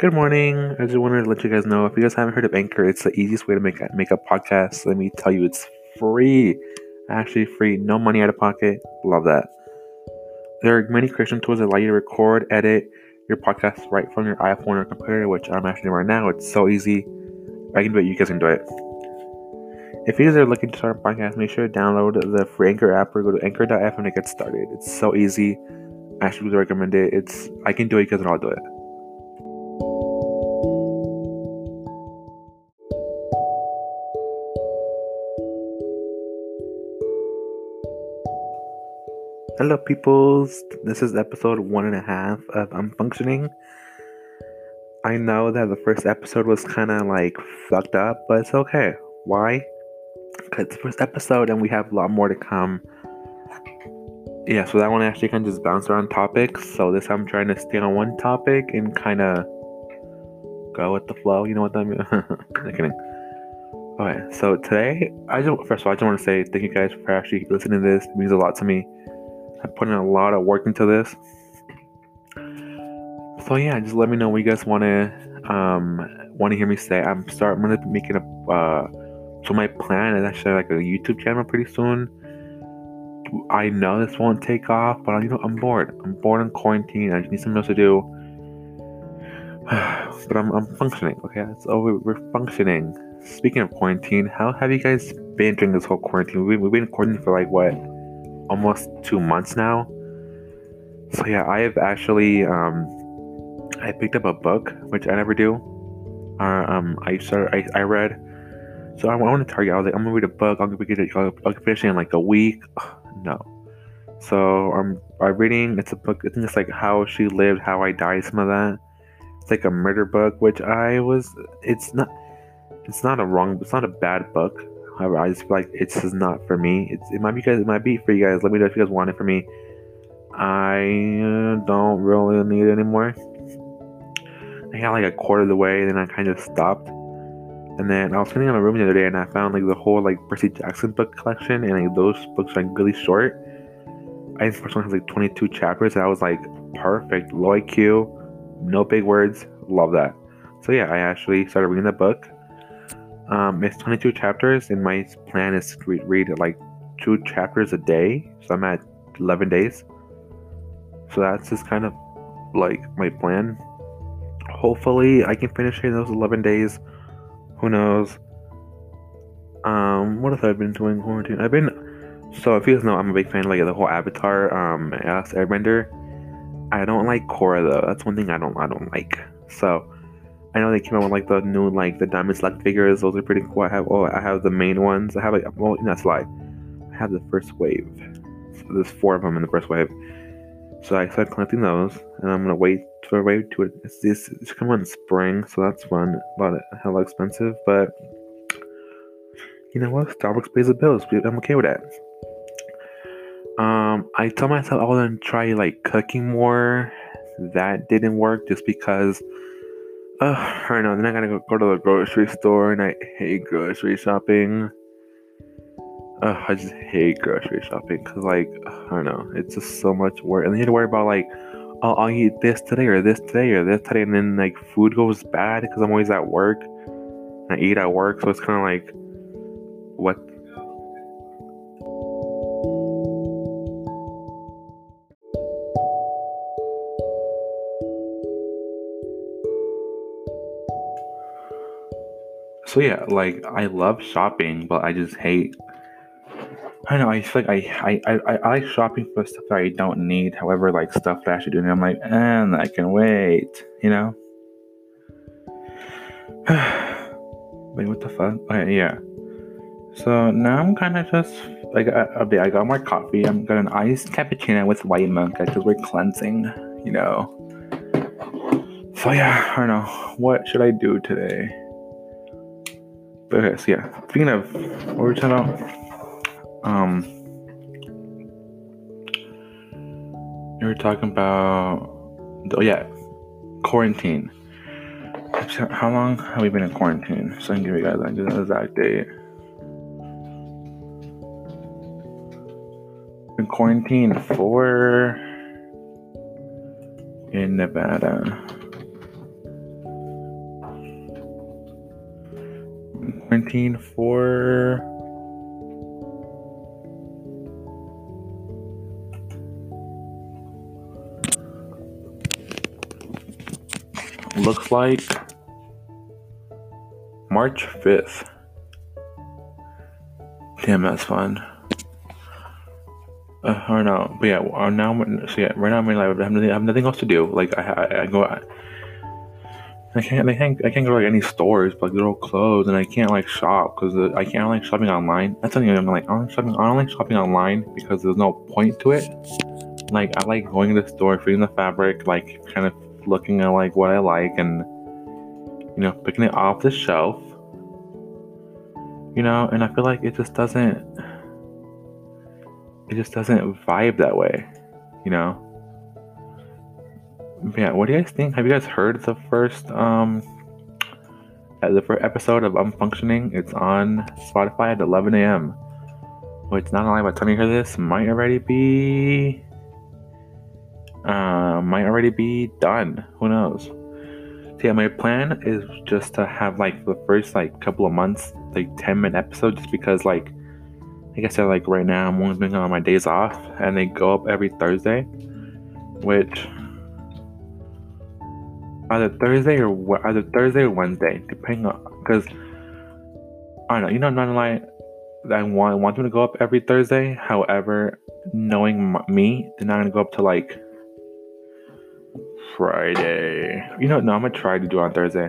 Good morning. I just wanted to let you guys know if you guys haven't heard of Anchor, it's the easiest way to make make a podcast. Let me tell you, it's free. Actually, free. No money out of pocket. Love that. There are many creation tools that allow you to record, edit your podcast right from your iPhone or computer, which I'm actually doing right now. It's so easy. I can do it. You guys can do it. If you guys are looking to start a podcast, make sure to download the free Anchor app or go to anchor.fm to get started. It's so easy. I actually would recommend it. It's I can do it. You guys can all do it. Hello, peoples. This is episode one and a half of I'm Functioning. I know that the first episode was kind of like fucked up, but it's okay. Why? Because it's the first episode and we have a lot more to come. Yeah, so that one actually kind of just bounced around topics. So this time I'm trying to stay on one topic and kind of go with the flow. You know what that means? I'm kidding. Okay, so today, I just first of all, I just want to say thank you guys for actually listening to this. It means a lot to me. I'm putting a lot of work into this. So yeah, just let me know what you guys want to um want to hear me say. I'm start. I'm gonna be making a. Uh, so my plan is actually like a YouTube channel pretty soon. I know this won't take off, but you know I'm bored. I'm bored in quarantine. I just need something else to do. but I'm, I'm functioning. Okay, so we're, we're functioning. Speaking of quarantine, how have you guys been during this whole quarantine? We've, we've been in quarantine for like what almost two months now. So yeah, I have actually um, I picked up a book which I never do. Uh, um, I started I, I read. So I went to Target. I was like, I'm gonna read a book. I'm gonna get it. I'll, I'll finish it in like a week. no. So I'm I'm reading. It's a book. I think it's like how she lived, how I died. Some of that. It's like a murder book, which I was. It's not. It's not a wrong. It's not a bad book. However, I just feel like it's just not for me. It's it might be guys. It might be for you guys. Let me know if you guys want it for me. I don't really need it anymore. I got like a quarter of the way, then I kind of stopped. And then I was sitting in my room the other day, and I found like the whole like Percy Jackson book collection, and like those books are like really short. I think the first one has like 22 chapters, and I was like, perfect, low IQ, no big words, love that. So yeah, I actually started reading the book. Um, it's 22 chapters, and my plan is to read, read like two chapters a day. So I'm at 11 days. So that's just kind of like my plan. Hopefully, I can finish in those 11 days. Who knows? Um, what have I've been doing quarantine? I've been so if you guys know, I'm a big fan of like the whole Avatar, um, Airbender. I don't like Korra though. That's one thing I don't I don't like. So I know they came out with like the new like the Diamond Select figures. Those are pretty cool. I have oh I have the main ones. I have like well that's lie. I have the first wave. So there's four of them in the first wave. So I started collecting those, and I'm gonna wait for wave two. It's this it's coming out in spring, so that's fun. A lot of expensive, but you know what? Starbucks pays the bills. I'm okay with that. Um, I told myself I was gonna try like cooking more. That didn't work just because. Uh, I don't know. Then I gotta go, go to the grocery store, and I hate grocery shopping. Uh, I just hate grocery shopping because, like, I don't know, it's just so much work, and then you have to worry about like, oh, I'll eat this today or this today or this today, and then like food goes bad because I'm always at work. I eat at work, so it's kind of like, what so yeah, like I love shopping, but I just hate. I don't know. I feel like I, I, I, I like shopping for stuff that I don't need. However, like stuff that I should do, and I'm like, and I can wait. You know. Wait, what the fuck? Okay, yeah. So now I'm kind of just like uh, okay, I got my coffee. I'm got an iced cappuccino with white mocha because we're cleansing. You know. So yeah, I don't know. What should I do today? But okay, so yeah. Speaking of what were we talking about? Um we were talking about oh yeah, quarantine. How long have we been in quarantine? So I can give you guys like an exact date. In quarantine for in Nevada. Quarantine for looks like March 5th. Damn, that's fun. Uh, I don't know, but yeah, now so yeah, right now I'm in life. I have nothing, I have nothing else to do. Like I, I, I go, I, can't, I can't, I can't go to like any stores, but like they're all closed, and I can't like shop because I can't like shopping online. That's something I'm like, I'm shopping, I don't like shopping online because there's no point to it. Like I like going to the store, feeling the fabric, like kind of looking at like what I like, and you know, picking it off the shelf. You know, and I feel like it just doesn't, it just doesn't vibe that way. You know yeah, what do you guys think? Have you guys heard the first um uh, the first episode of I'm Functioning? It's on Spotify at 11 a.m. Which not only by the time you hear this, might already be uh, might already be done. Who knows? So yeah, my plan is just to have like the first like couple of months like 10 minute episodes, just because like like I said, like right now I'm only being on my days off, and they go up every Thursday, which either Thursday or either Thursday or Wednesday, depending on because I don't know. You know, not like I want want them to go up every Thursday. However, knowing me, they're not gonna go up to like Friday. You know, no, I'm gonna try to do it on Thursday.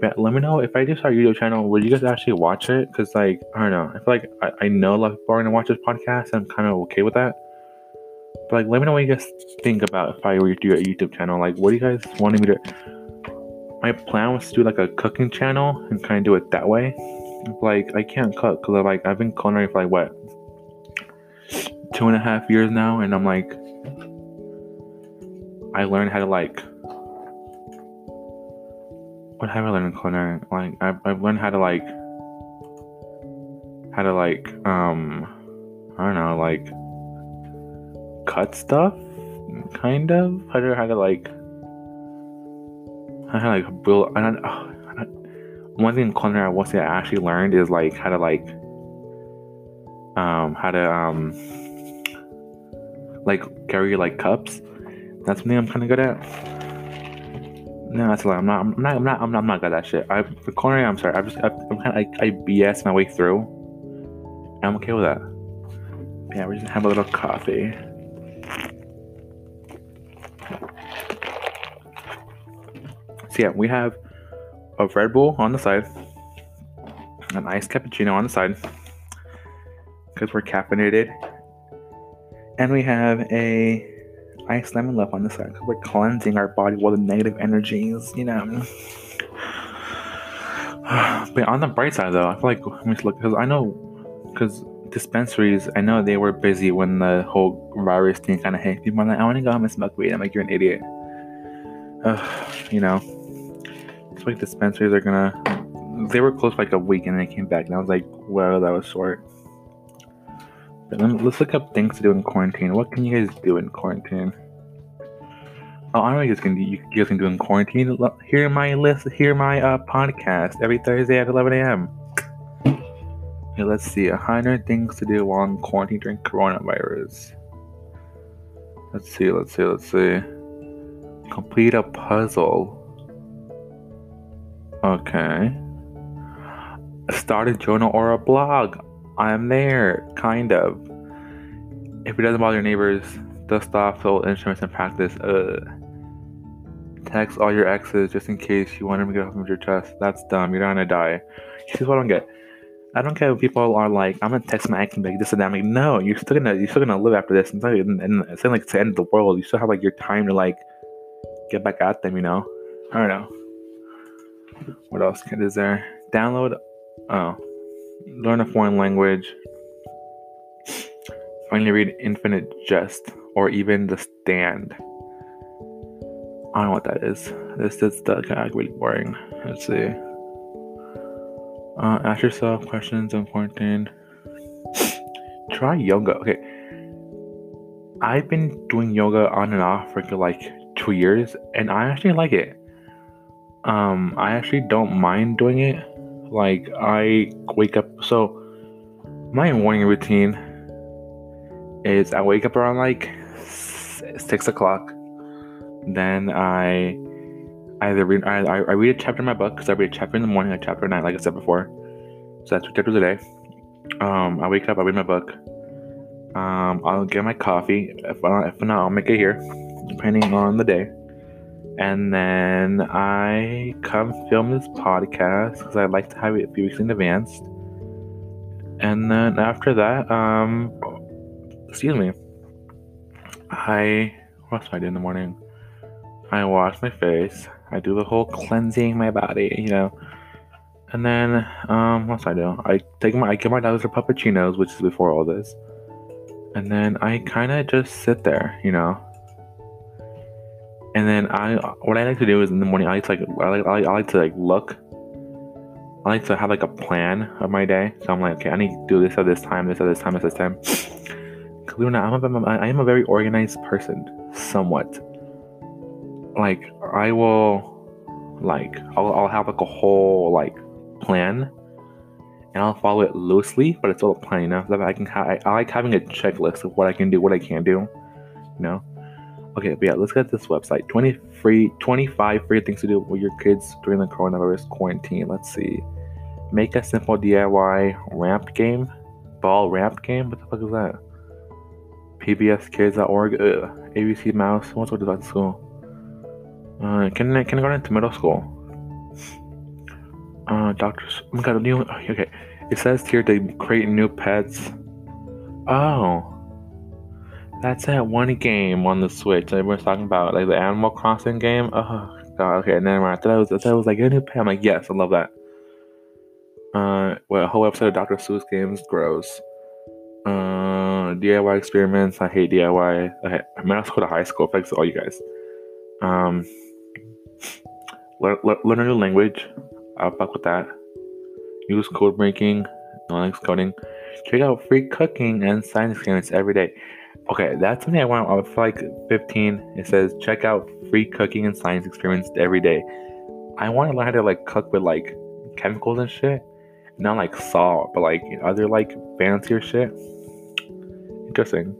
But let me know if I do start a YouTube channel, will you guys actually watch it? Because like I don't know, I feel like I, I know a lot of people are gonna watch this podcast. And I'm kind of okay with that. But like, let me know what you guys think about if I were to do a YouTube channel. Like, what do you guys want me to? My plan was to do like a cooking channel and kind of do it that way. Like, I can't cook because like I've been culinary for like what two and a half years now, and I'm like, I learned how to like. What have I learned in culinary? Like, I've, I've learned how to like, how to like, um, I don't know, like cut stuff, kind of. I don't know how to like. To like build. I don't, oh, I don't, one thing in culinary I will say I actually learned is like how to like. Um, how to um. Like carry like cups. That's something I'm kind of good at. No, that's a lie. I'm not. I'm not. I'm not. I'm not, I'm not good at that shit. I for culinary. I'm sorry. I just. I, am kind of. I, I BS my way through. I'm okay with that. Yeah, we're just gonna have a little coffee. Yeah, we have a Red Bull on the side, an iced cappuccino on the side, because we're caffeinated, and we have a iced lemon left on the side because we're cleansing our body with the negative energies, you know. but on the bright side, though, I feel like let me look because I know because dispensaries, I know they were busy when the whole virus thing kind of hit. People are like, I want to go home and smoke weed. I'm like, you're an idiot. Uh, you know, like dispensaries are gonna. They were closed for like a week and then they came back, and I was like, well, that was short. But let's look up things to do in quarantine. What can you guys do in quarantine? Oh, I know you guys can do. You guys can do in quarantine. Hear my list. Hear my uh, podcast every Thursday at 11 a.m. Okay, let's see. A hundred things to do while in quarantine during coronavirus. Let's see. Let's see. Let's see. Complete a puzzle. Okay. Start a journal or a blog. I'm there, kind of. If it doesn't bother your neighbors, dust off old instruments and practice. Uh, text all your exes just in case you want them to get off of your chest. That's dumb. You're not gonna die. Here's what I don't get. I don't care if people are like, I'm gonna text my ex and be like this and that. I'm like, no, you're still gonna you're still gonna live after this. And, and it's like it's the end of the world. You still have like your time to like get back at them. You know. I don't know. What else is there? Download. Oh, learn a foreign language. Finally, read Infinite Jest or even The Stand. I don't know what that is. This is the kind of really boring. Let's see. Uh, ask yourself questions in quarantine. Try yoga. Okay. I've been doing yoga on and off for like two years, and I actually like it. Um, I actually don't mind doing it. Like I wake up. So my morning routine is I wake up around like six o'clock. Then I either read I, I read a chapter in my book because I read a chapter in the morning, a chapter at night, like I said before. So that's two chapters a day. Um, I wake up, I read my book. Um, I'll get my coffee. If not, if not, I'll make it here, depending on the day. And then I come film this podcast because I like to have it a few weeks in advance. And then after that, um, excuse me, I what do I do in the morning? I wash my face. I do the whole cleansing my body, you know. And then, um, what do I do? I take my, I get my dogs their puppuccinos, which is before all this. And then I kind of just sit there, you know. And then I, what I like to do is in the morning, I like to like, I like, I like, I like to like look. I like to have like a plan of my day. So I'm like, okay, I need to do this at this time, this at this time, this at this time. Cause I'm a, I am a very organized person, somewhat. Like I will, like I'll, I'll have like a whole like plan and I'll follow it loosely, but it's all a plan, know. So I can ha- I, I, like having a checklist of what I can do, what I can't do, you know. Okay, but yeah, let's get this website. 20 free, 25 free things to do with your kids during the coronavirus quarantine. Let's see. Make a simple DIY ramp game, ball ramp game. What the fuck is that? PBSkids.org. Ugh. ABC Mouse. What's with that school? Uh, can I go into middle school? Uh, doctors. Oh my god, a new. Okay, it says here to create new pets. Oh, that's that one game on the Switch everyone's talking about, like the Animal Crossing game. Oh god, okay, never mind. I thought it was, I thought it was like a new pet. I'm like, yes, I love that. Uh, well, a whole episode of Dr. Seuss games grows. Uh, DIY experiments. I hate DIY. I'm not school to high school. Thanks to all you guys. Um, learn, learn a new language. I'll fuck with that. Use code breaking, non coding. Check out free cooking and science experiments every day. Okay, that's something I want. I feel like 15. It says check out free cooking and science experiments every day. I want to learn how to like cook with like chemicals and shit, not like salt, but like other like fancier shit. Interesting.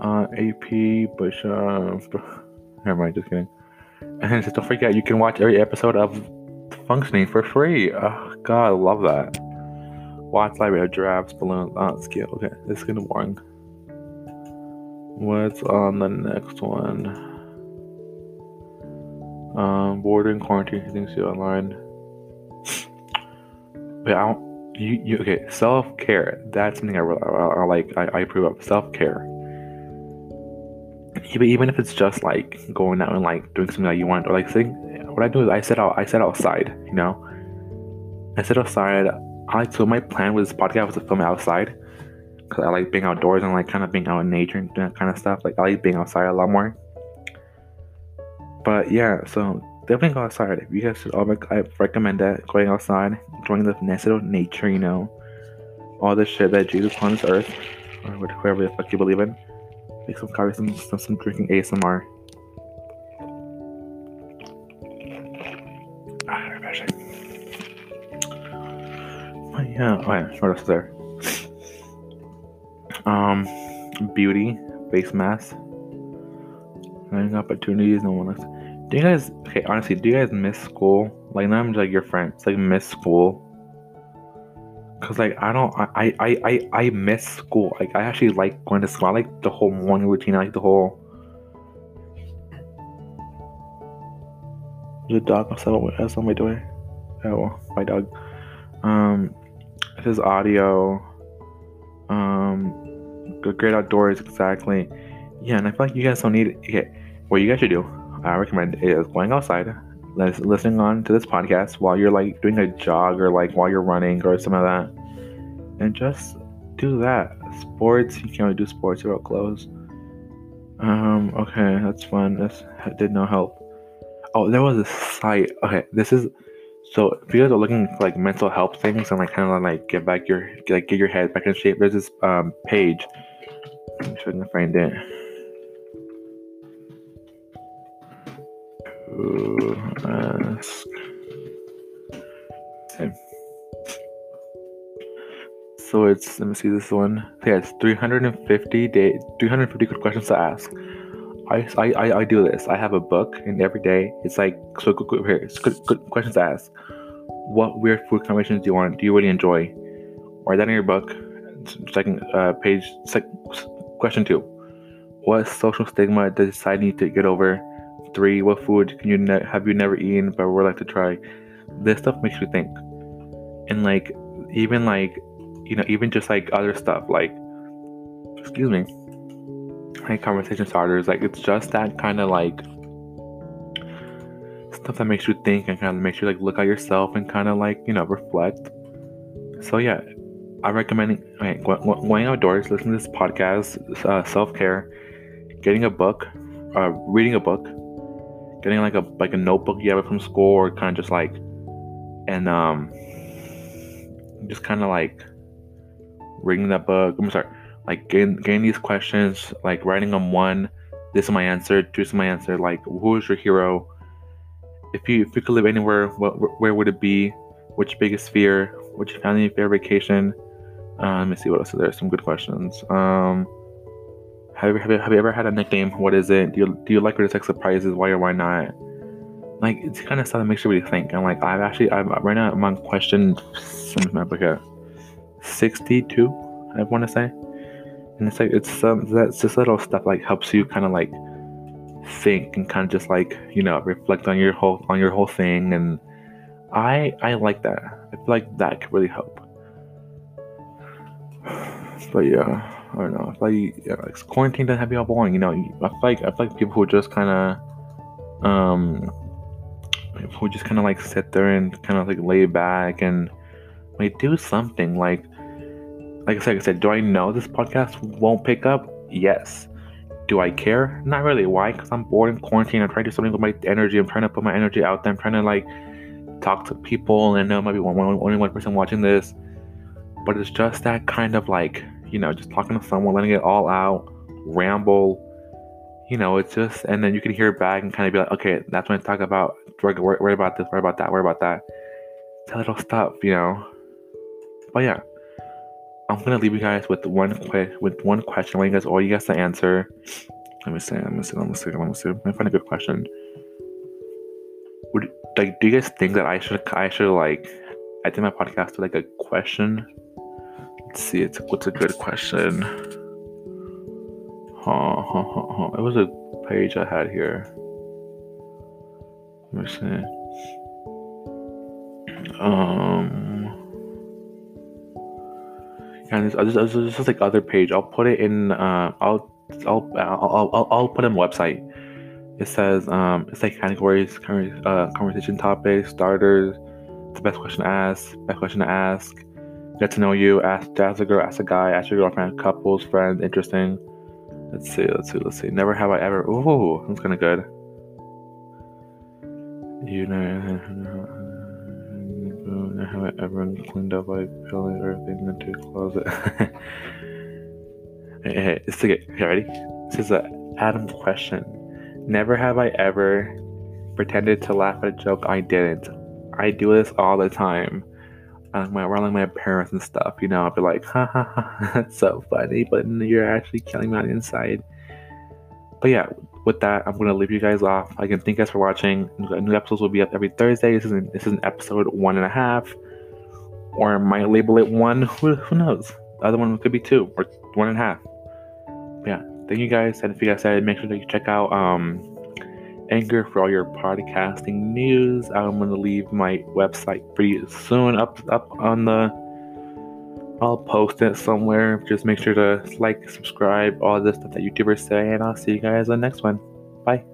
Uh, AP Bush. Uh, never mind. Just kidding. And just don't forget, you can watch every episode of functioning for free. Oh, God, I love that. Watch library of giraffes, balloons, on scale. Okay, this is gonna boring. What's on the next one? Um, boarding, quarantine, things you online. Wait, I don't, you, you okay? Self care. That's something I, I, I like. I, I approve of self care. Even even if it's just like going out and like doing something that you want, or like sitting what I do is I sit out I sit outside, you know. I sit outside. I like so my plan with this podcast was to film outside because I like being outdoors and like kind of being out in nature and that kind of stuff. Like I like being outside a lot more. But yeah, so definitely go outside. If you guys should, all I recommend that going outside, enjoying the natural nature, you know, all the shit that Jesus on this earth, or whatever the fuck you believe in. Make some coffee, some, some, some drinking ASMR. oh ah, yeah, what else is there? Um, beauty, face mask, learning opportunities, no one else. Do you guys, okay, honestly, do you guys miss school? Like, not just like your friends, like miss school. Cause like I don't, I, I, I, I miss school. Like I actually like going to school. I like the whole morning routine. I like the whole. The dog outside. on my door. Oh, my dog. Um, his audio, um, great outdoors, exactly. Yeah, and I feel like you guys don't need. Okay, what you guys should do, I recommend is going outside, listening on to this podcast while you're like doing a jog or like while you're running or some of that, and just do that. Sports, you can't really do sports without clothes. Um, okay, that's fun. This did not help. Oh, there was a site. Okay, this is so if you guys are looking for like mental health things and like kind of like get back your like get your head back in shape, there's this um page. I'm sure I can find it. Okay. So it's let me see this one. Yeah, it's 350 day 350 good questions to ask. I, I, I do this. I have a book, and every day it's like so. Good, it's good, good questions to ask. What weird food combinations do you want? Do you really enjoy? Write that in your book. Second uh, page. Question two. What social stigma does society need to get over? Three. What food can you ne- have you never eaten but would like to try? This stuff makes you think, and like even like you know even just like other stuff like excuse me like conversation starters like it's just that kind of like stuff that makes you think and kind of makes you like look at yourself and kind of like you know reflect so yeah i recommend okay, going outdoors listening to this podcast uh, self-care getting a book uh, reading a book getting like a like a notebook you have it from school or kind of just like and um just kind of like reading that book. I'm sorry, like getting, getting these questions, like writing them one, this is my answer, two is my answer. Like, who is your hero? If you if you could live anywhere, what where would it be? Which biggest fear? Which family favorite vacation? Uh, let me see what else is there. Some good questions. Um, have you, have you, have you ever had a nickname? What is it? Do you do you like or dislike surprises? Why or why not? Like it's kind of stuff that makes you really think. And like I've actually I'm right now I'm on question. Here. 62, I want to say. And it's like it's um that's just little stuff like helps you kind of like think and kind of just like you know reflect on your whole on your whole thing and I I like that. I feel like that could really help. But yeah, I don't know. I feel like, yeah, like quarantine doesn't have you all boring. You know, I feel like I feel like people who just kind of um who just kind of like sit there and kind of like lay back and like do something like like I said, like I said, do I know this podcast won't pick up? Yes. Do I care? Not really. Why? Because I'm bored in quarantine. I'm trying to do something with my energy. I'm trying to put my energy out there. I'm trying to like talk to people and I know maybe one, one, only one person watching this. But it's just that kind of like, you know, just talking to someone, letting it all out, ramble. You know, it's just, and then you can hear it back and kind of be like, okay, that's when I talk about, worry about this, worry about that, worry about that. It's a little stuff, you know. But yeah, I'm gonna leave you guys with one que- with one question. You guys all you guys to answer. Let me see. Let me see. Let me see. Let me see. Let me find a good question. Would like do you guys think that I should I should like I think my podcast to like a question? Let's see. It's what's a good question? Huh, huh, huh, huh. It was a page I had here. Let me see. Um. And there's, there's, there's just like other page. I'll put it in. Uh, I'll I'll I'll I'll, I'll put in website. It says um, it's like categories, uh, conversation topics, starters, the best question to ask, best question to ask, get to know you, ask, ask a girl, ask a guy, ask your girlfriend, couples, friends, interesting. Let's see, let's see, let's see. Never have I ever. Ooh, that's kind of good. You know. Have I ever cleaned up peeling everything into the closet? hey, hey, let's take it. Okay, ready? This is a Adam question. Never have I ever pretended to laugh at a joke I didn't. I do this all the time. Um, around like my parents and stuff, you know, I'll be like, ha ha ha, that's so funny, but you're actually killing me on the inside. But yeah, with that, I'm gonna leave you guys off. Again, thank you guys for watching. New episodes will be up every Thursday. This is an, this is an episode one and a half, or I might label it one. Who, who knows? The other one could be two or one and a half. But yeah, thank you guys. And if you guys said, make sure that you check out um, Anchor for all your podcasting news. I'm gonna leave my website pretty soon up up on the I'll post it somewhere. Just make sure to like, subscribe, all this stuff that YouTubers say, and I'll see you guys on the next one. Bye.